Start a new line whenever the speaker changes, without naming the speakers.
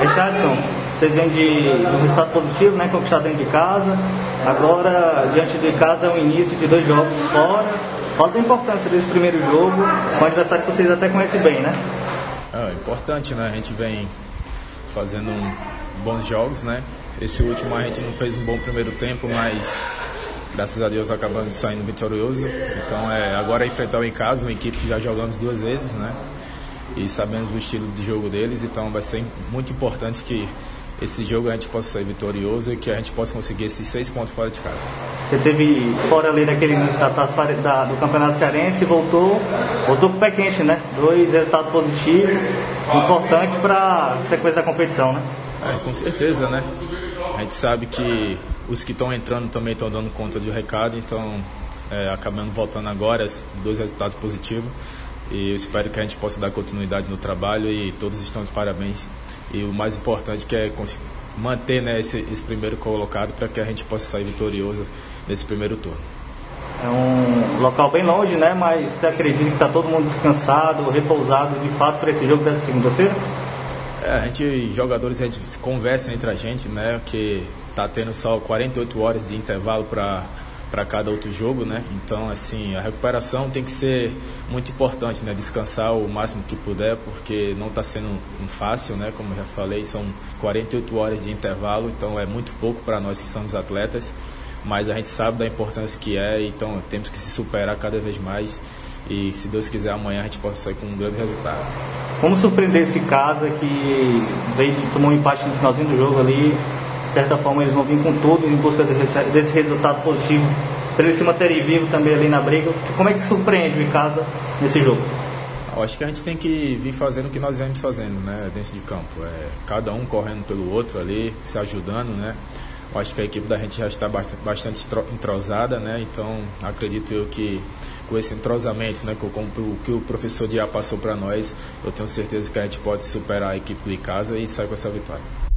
Richardson, vocês vêm de, um resultado positivo, né, conquistado dentro de casa. Agora, diante de casa, é o início de dois jogos fora. Qual a importância desse primeiro jogo, com um adversário que vocês até conhecem bem, né?
É importante, né? A gente vem fazendo bons jogos, né? Esse último a gente não fez um bom primeiro tempo, mas graças a Deus acabamos saindo vitorioso. Então é, agora é enfrentar o em casa, uma equipe que já jogamos duas vezes, né? E sabemos do estilo de jogo deles, então vai ser muito importante que esse jogo a gente possa sair vitorioso e que a gente possa conseguir esses seis pontos fora de casa.
Você teve fora ali daquele início da, da, do Campeonato Cearense e voltou, voltou com o pé quente, né? Dois resultados positivos, importantes para a sequência da competição, né?
É, com certeza, né? A gente sabe que os que estão entrando também estão dando conta do recado, então é, acabando voltando agora, dois resultados positivos. E eu espero que a gente possa dar continuidade no trabalho e todos estão de parabéns. E o mais importante que é manter né, esse, esse primeiro colocado para que a gente possa sair vitorioso nesse primeiro turno.
É um local bem longe, né? Mas você acredita que está todo mundo descansado, repousado de fato para esse jogo dessa segunda-feira?
É, a gente, jogadores, a gente conversa entre a gente, né? Que tá tendo só 48 horas de intervalo para para cada outro jogo, né? Então, assim, a recuperação tem que ser muito importante, né? Descansar o máximo que puder, porque não está sendo fácil, né? Como eu já falei, são 48 horas de intervalo, então é muito pouco para nós que somos atletas, mas a gente sabe da importância que é, então temos que se superar cada vez mais e se Deus quiser amanhã a gente possa sair com um grande resultado.
Como surpreender esse casa que veio tomar um empate no finalzinho do jogo ali? Certa forma eles vão vir com tudo em busca desse, resultado positivo para ele se manter vivo também ali na briga. Como é que surpreende o Icasa nesse jogo?
Eu acho que a gente tem que vir fazendo o que nós vemos fazendo, né, dentro de campo. É, cada um correndo pelo outro ali, se ajudando, né. Eu acho que a equipe da gente já está bastante entrosada, né? Então acredito eu que com esse entrosamento, né, com o que o professor Diá passou para nós, eu tenho certeza que a gente pode superar a equipe do Icasa e sair com essa vitória.